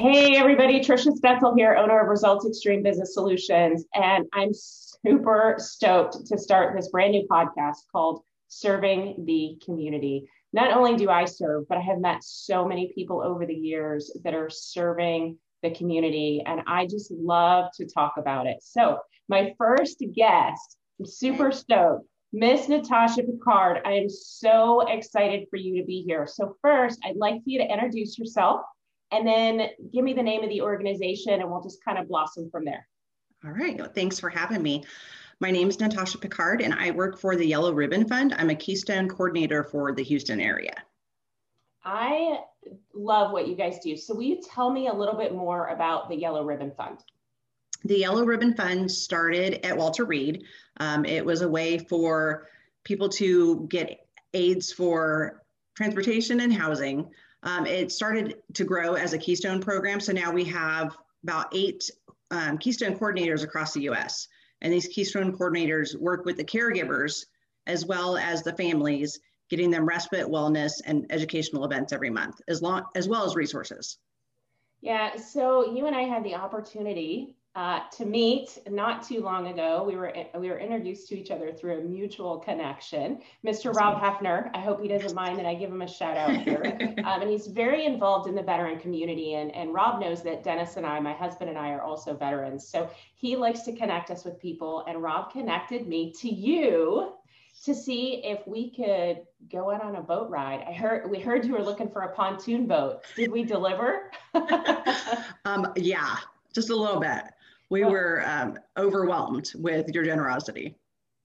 Hey, everybody, Trisha Stetzel here, owner of Results Extreme Business Solutions. And I'm super stoked to start this brand new podcast called Serving the Community. Not only do I serve, but I have met so many people over the years that are serving the community, and I just love to talk about it. So, my first guest, I'm super stoked, Miss Natasha Picard. I am so excited for you to be here. So, first, I'd like for you to introduce yourself and then give me the name of the organization, and we'll just kind of blossom from there. All right. Well, thanks for having me. My name is Natasha Picard, and I work for the Yellow Ribbon Fund. I'm a Keystone coordinator for the Houston area. I love what you guys do. So, will you tell me a little bit more about the Yellow Ribbon Fund? The Yellow Ribbon Fund started at Walter Reed. Um, it was a way for people to get aids for transportation and housing. Um, it started to grow as a Keystone program. So now we have about eight um, Keystone coordinators across the US. And these Keystone coordinators work with the caregivers as well as the families getting them respite, wellness, and educational events every month, as long as well as resources. Yeah, so you and I had the opportunity uh, to meet not too long ago. We were we were introduced to each other through a mutual connection. Mr. Rob Hefner. I hope he doesn't mind that I give him a shout out here. um, and he's very involved in the veteran community. And, and Rob knows that Dennis and I, my husband and I, are also veterans. So he likes to connect us with people. And Rob connected me to you to see if we could go out on a boat ride. I heard we heard you were looking for a pontoon boat. Did we deliver? um, yeah, just a little bit. We were um, overwhelmed with your generosity.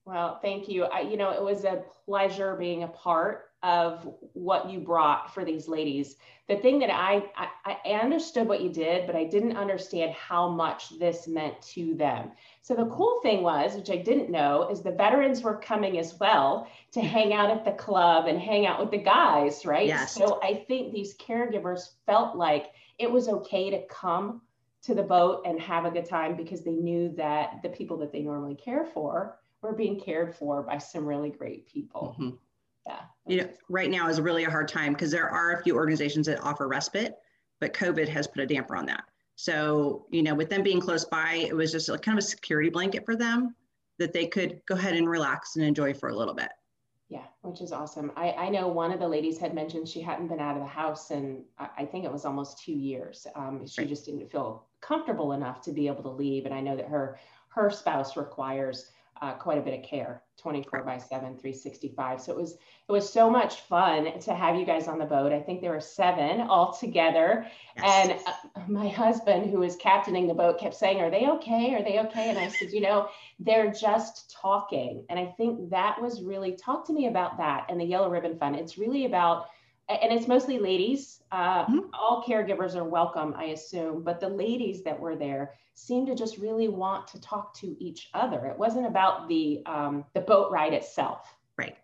Well, thank you. I, you know, it was a pleasure being a part of what you brought for these ladies. The thing that I, I, I understood what you did, but I didn't understand how much this meant to them. So the cool thing was, which I didn't know, is the veterans were coming as well to hang out at the club and hang out with the guys, right? Yes. So I think these caregivers felt like it was okay to come to the boat and have a good time because they knew that the people that they normally care for were being cared for by some really great people. Mm-hmm. Yeah. You know, right now is really a hard time because there are a few organizations that offer respite, but COVID has put a damper on that. So, you know, with them being close by, it was just like kind of a security blanket for them that they could go ahead and relax and enjoy for a little bit. Yeah, which is awesome. I, I know one of the ladies had mentioned she hadn't been out of the house and I, I think it was almost two years. Um, she right. just didn't feel comfortable enough to be able to leave. And I know that her her spouse requires uh, quite a bit of care 24 by 7 365 so it was it was so much fun to have you guys on the boat. I think there were seven all together. Yes. and uh, my husband who was captaining the boat kept saying are they okay? Are they okay? And i said you know they're just talking. And i think that was really talk to me about that and the yellow ribbon fund. It's really about and it's mostly ladies. Uh, mm-hmm. All caregivers are welcome, I assume, but the ladies that were there seemed to just really want to talk to each other. It wasn't about the um, the boat ride itself. Right.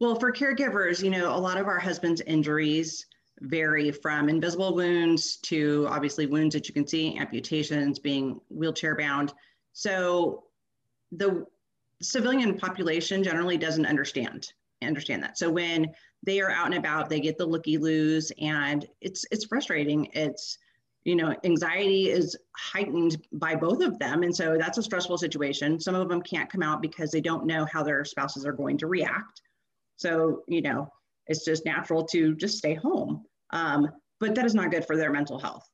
Well, for caregivers, you know, a lot of our husbands' injuries vary from invisible wounds to obviously wounds that you can see, amputations, being wheelchair bound. So the civilian population generally doesn't understand understand that. So when they are out and about, they get the looky loos, and it's it's frustrating. It's you know anxiety is heightened by both of them, and so that's a stressful situation. Some of them can't come out because they don't know how their spouses are going to react. So you know it's just natural to just stay home. Um, but that is not good for their mental health.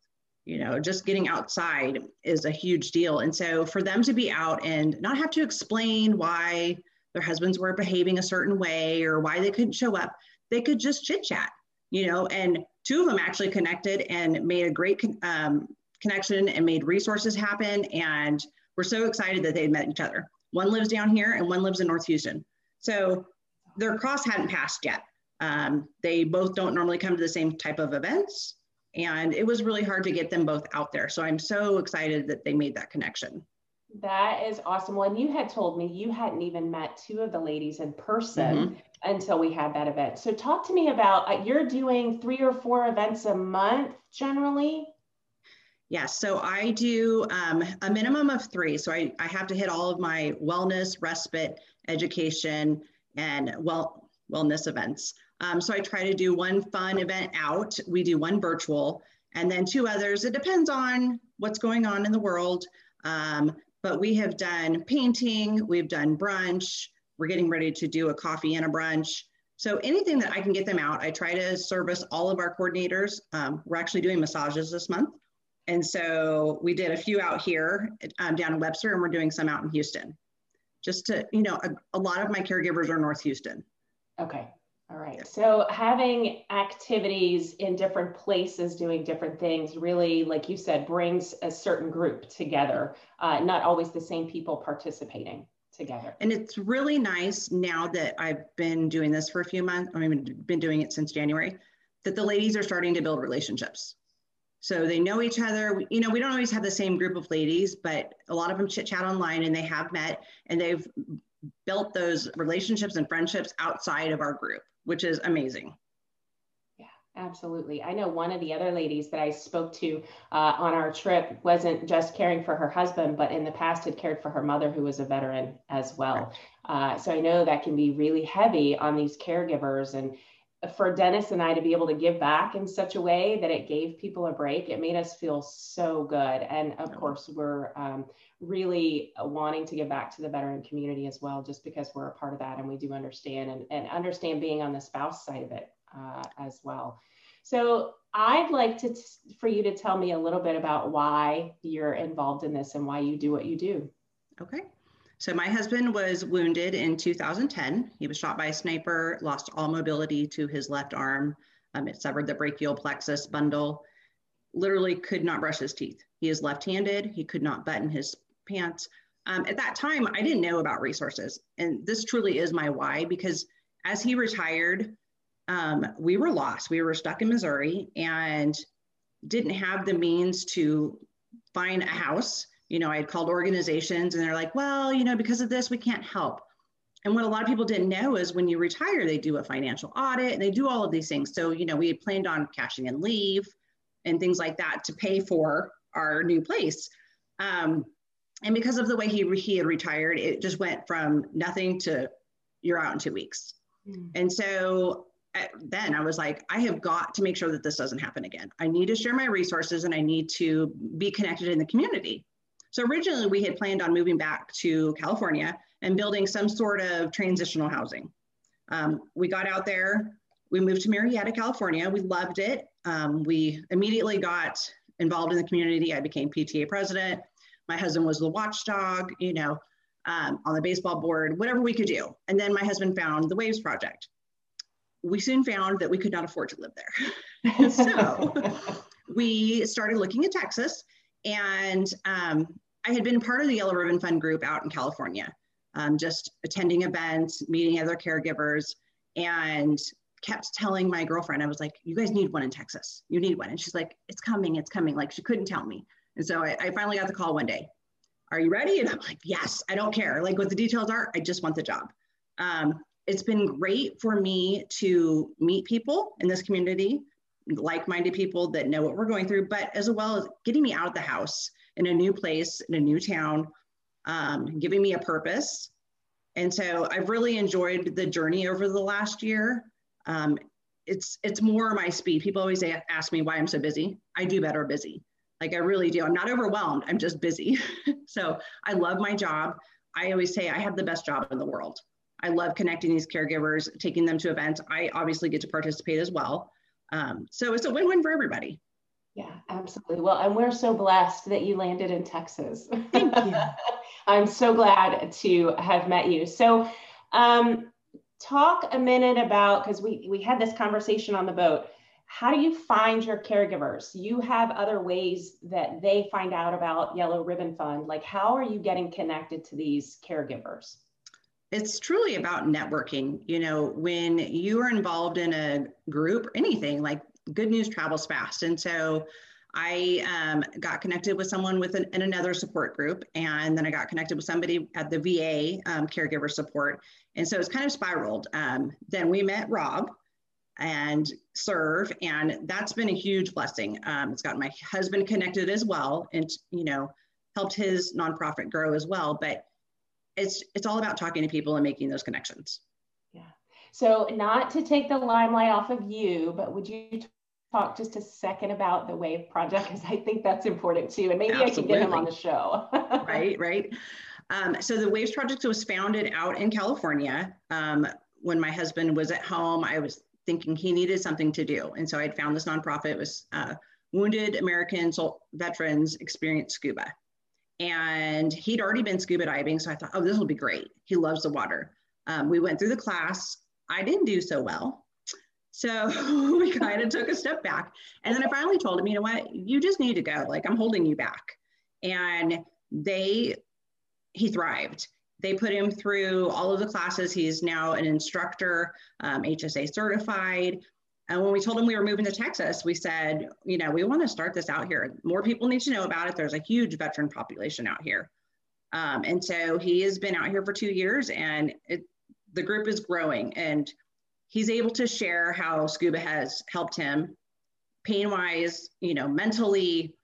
You know, just getting outside is a huge deal. And so for them to be out and not have to explain why their husbands were behaving a certain way or why they couldn't show up, they could just chit chat, you know, and two of them actually connected and made a great um, connection and made resources happen. And we're so excited that they met each other. One lives down here and one lives in North Houston. So their cross hadn't passed yet. Um, they both don't normally come to the same type of events. And it was really hard to get them both out there. So I'm so excited that they made that connection. That is awesome. Well, and you had told me you hadn't even met two of the ladies in person mm-hmm. until we had that event. So, talk to me about uh, you're doing three or four events a month generally. Yes, so I do um, a minimum of three. So I, I have to hit all of my wellness, respite, education, and well wellness events. Um, so I try to do one fun event out. We do one virtual, And then two others, it depends on what's going on in the world. Um, but we have done painting, we've done brunch, we're getting ready to do a coffee and a brunch. So anything that I can get them out, I try to service all of our coordinators. Um, we're actually doing massages this month. And so we did a few out here um, down in Webster and we're doing some out in Houston. Just to, you know, a, a lot of my caregivers are North Houston. Okay. All right. So having activities in different places doing different things really, like you said, brings a certain group together, uh, not always the same people participating together. And it's really nice now that I've been doing this for a few months, I mean, been doing it since January, that the ladies are starting to build relationships. So they know each other. You know, we don't always have the same group of ladies, but a lot of them chit chat online and they have met and they've built those relationships and friendships outside of our group, which is amazing. Yeah, Absolutely. I know one of the other ladies that I spoke to uh, on our trip wasn't just caring for her husband, but in the past had cared for her mother, who was a veteran as well. Uh, so I know that can be really heavy on these caregivers. And for Dennis and I to be able to give back in such a way that it gave people a break, it made us feel so good. And of course, we're um, really wanting to give back to the veteran community as well, just because we're a part of that and we do understand and, and understand being on the spouse side of it uh, as well. So I'd like to for you to tell me a little bit about why you're involved in this and why you do what you do. Okay. So my husband was wounded in 2010. He was shot by a sniper, lost all mobility to his left arm. Um, it severed the brachial plexus bundle. Literally could not brush his teeth. He is left-handed. He could not button his pants. Um, at that time, I didn't know about resources, and this truly is my why because as he retired, um, we were lost. We were stuck in Missouri and didn't have the means to find a house. You know, I had called organizations and they're like, well, you know, because of this, we can't help. And what a lot of people didn't know is when you retire, they do a financial audit and they do all of these things. So, you know, we had planned on cashing in leave and things like that to pay for our new place. Um, and because of the way he, he had retired, it just went from nothing to you're out in two weeks. Mm. And so then I was like, I have got to make sure that this doesn't happen again. I need to share my resources and I need to be connected in the community. So originally we had planned on moving back to California and building some sort of transitional housing. Um, we got out there, we moved to Murrieta, California. We loved it. Um, we immediately got involved in the community. I became PTA president. My husband was the watchdog, you know, um, on the baseball board, whatever we could do. And then my husband found the Waves Project we soon found that we could not afford to live there. so we started looking at Texas, and um, I had been part of the Yellow Ribbon Fund group out in California, um, just attending events, meeting other caregivers, and kept telling my girlfriend, I was like, you guys need one in Texas. You need one. And she's like, it's coming, it's coming. Like she couldn't tell me. And so I, I finally got the call one day. Are you ready? And I'm like, yes, I don't care. Like what the details are, I just want the job. Um, it's been great for me to meet people in this community, like-minded people that know what we're going through, but as well as getting me out of the house in a new place, in a new town, um, giving me a purpose. And so I've really enjoyed the journey over the last year. Um, it's it's more my speed. People always ask me why I'm so busy. I do better busy. Like I really do. I'm not overwhelmed. I'm just busy. so I love my job. I always say I have the best job in the world. I love connecting these caregivers, taking them to events. I obviously get to participate as well. Um, so it's a win-win for everybody. Yeah, absolutely. Well, and we're so blessed that you landed in Texas. Thank you. I'm so glad to have met you. So, um, talk a minute about because we we had this conversation on the boat. How do you find your caregivers? You have other ways that they find out about Yellow Ribbon Fund. Like, how are you getting connected to these caregivers? it's truly about networking. You know, when you are involved in a group anything, like good news travels fast. And so I um, got connected with someone with an, in another support group, and then I got connected with somebody at the VA um, caregiver support. And so it's kind of spiraled. Um, then we met Rob and serve, and that's been a huge blessing. Um, it's got my husband connected as well, and you know, helped his nonprofit grow as well. But it's it's all about talking to people and making those connections. So not to take the limelight off of you, but would you talk just a second about the WAVE project because I think that's important too. And maybe Absolutely. I can get him on the show. right, right. Um, so the WAVES project was founded out in California. Um, when my husband was at home, I was thinking he needed something to do. And so I'd found this nonprofit. It was uh, Wounded American Veterans Experience Scuba. And he'd already been scuba diving. So I thought, oh, this will be great. He loves the water. Um, we went through the class. I didn't do so well. So we kind of took a step back. And then I finally told him, you know what, you just need to go. Like, I'm holding you back. And they, he thrived. They put him through all of the classes. He's now an instructor, um, HSA certified. And when we told him we were moving to Texas, we said, you know, we want to start this out here. More people need to know about it. There's a huge veteran population out here. Um, and so he has been out here for two years and it, the group is growing and he's able to share how scuba has helped him pain wise, you know, mentally,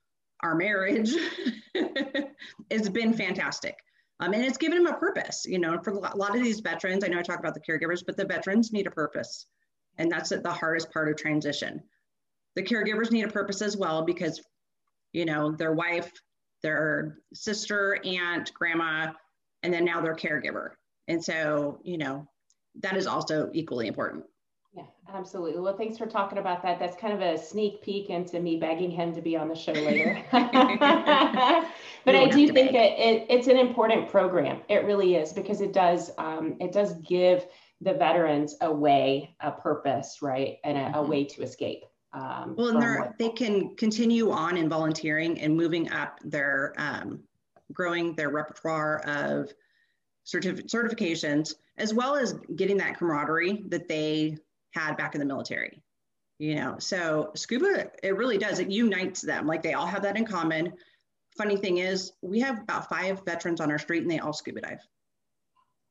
our marriage has been fantastic. Um, and it's given him a purpose, you know, for a lot of these veterans, I know I talk about the caregivers, but the veterans need a purpose. And that's the hardest part of transition. The caregivers need a purpose as well because, you know, their wife, their sister, aunt, grandma, and then now their caregiver. And so, you know, that is also equally important. Yeah, absolutely. Well, thanks for talking about that. That's kind of a sneak peek into me begging him to be on the show later. but I do think it, it, it's an important program. It really is because it does um, it does give the veterans a way, a purpose, right, and a, mm-hmm. a way to escape. Um, well, and they can continue on in volunteering and moving up their, um, growing their repertoire of certif- certifications, as well as getting that camaraderie that they had back in the military. You know, so scuba, it really does, it unites them. Like they all have that in common. Funny thing is, we have about five veterans on our street and they all scuba dive.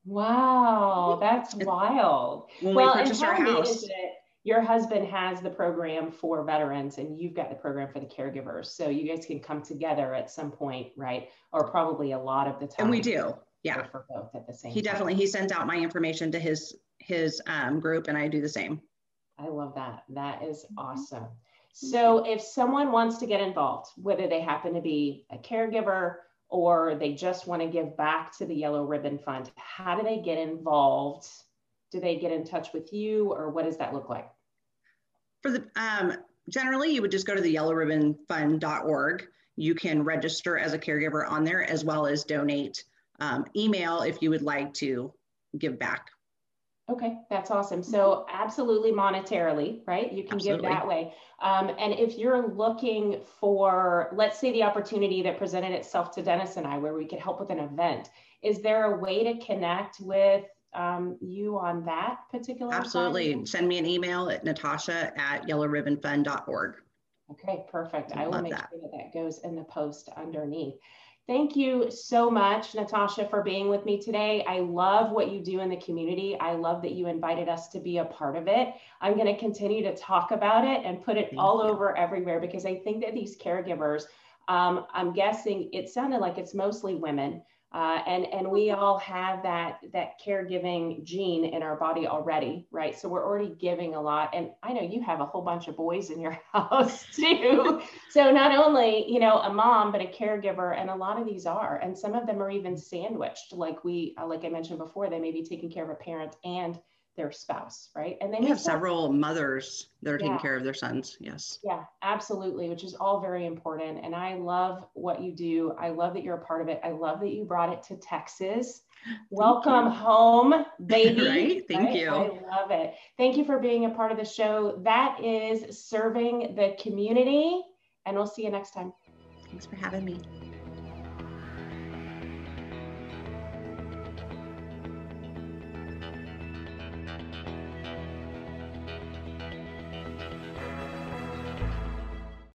Wow, that's wild. When well, we purchased our house, your husband has the program for veterans and you've got the program for the caregivers. So you guys can come together at some point, right? Or probably a lot of the time. And we do. Yeah. For both at the same He time. definitely he sends out my information to his his um, group and I do the same. I love that. That is mm-hmm. awesome. So if someone wants to get involved, whether they happen to be a caregiver, or they just want to give back to the Yellow Ribbon Fund, how do they get involved? Do they get in touch with you or what does that look like? For the um, generally, you would just go to the yellowribbonfund.org. You can register as a caregiver on there as well as donate um, email if you would like to give back. Okay, that's awesome. So absolutely monetarily, right? You can absolutely. give that way. Um, and if you're looking for, let's say the opportunity that presented itself to Dennis and I, where we could help with an event, is there a way to connect with um, you on that particular? Absolutely. Send me an email at natasha at yellowribbonfund.org. Okay, perfect. I, I will make that. sure that that goes in the post underneath. Thank you so much, Natasha, for being with me today. I love what you do in the community. I love that you invited us to be a part of it. I'm going to continue to talk about it and put it Thank all you. over everywhere because I think that these caregivers, um, I'm guessing it sounded like it's mostly women, uh, and and we all have that that caregiving gene in our body already, right? So we're already giving a lot. And I know you have a whole bunch of boys in your house too. so not only you know a mom, but a caregiver, and a lot of these are, and some of them are even sandwiched. Like we, uh, like I mentioned before, they may be taking care of a parent and their spouse, right? And they have several mothers that are taking care of their sons. Yes. Yeah, absolutely, which is all very important. And I love what you do. I love that you're a part of it. I love that you brought it to Texas. Welcome home, baby. right. Thank right? you. I love it. Thank you for being a part of the show. That is serving the community. And we'll see you next time. Thanks for having me.